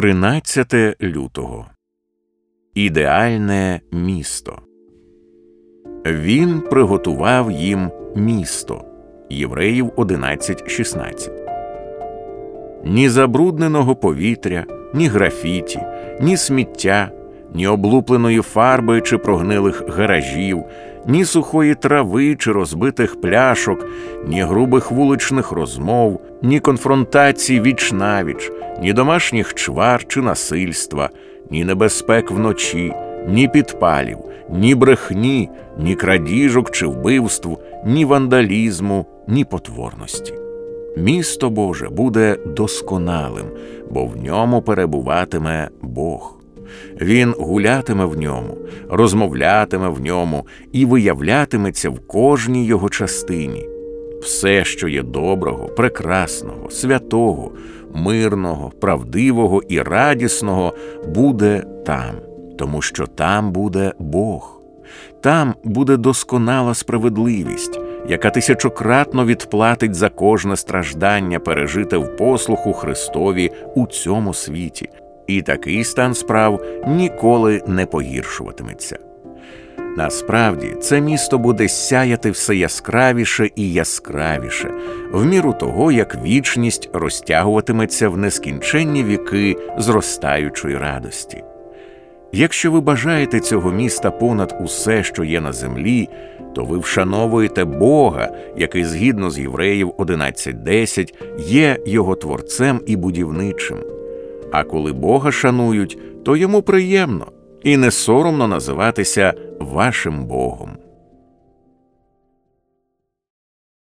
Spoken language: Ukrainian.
13 лютого Ідеальне місто. Він приготував їм місто. Євреїв 11.16. Ні забрудненого повітря, ні графіті, ні сміття, ні облупленої фарби чи прогнилих гаражів, ні сухої трави чи розбитих пляшок, ні грубих вуличних розмов, ні конфронтацій віч навіч, ні домашніх чвар чи насильства, ні небезпек вночі, ні підпалів, ні брехні, ні крадіжок чи вбивств, ні вандалізму, ні потворності. Місто Боже буде досконалим, бо в ньому перебуватиме Бог. Він гулятиме в ньому, розмовлятиме в ньому і виявлятиметься в кожній його частині. Все, що є доброго, прекрасного, святого, мирного, правдивого і радісного, буде там, тому що там буде Бог, там буде досконала справедливість, яка тисячократно відплатить за кожне страждання, пережите в послуху Христові у цьому світі і такий стан справ ніколи не погіршуватиметься. Насправді це місто буде сяяти все яскравіше і яскравіше, в міру того, як вічність розтягуватиметься в нескінченні віки зростаючої радості. Якщо ви бажаєте цього міста понад усе, що є на землі, то ви вшановуєте Бога, який згідно з Євреїв 11.10 є його творцем і будівничим. А коли Бога шанують, то йому приємно і не соромно називатися вашим Богом.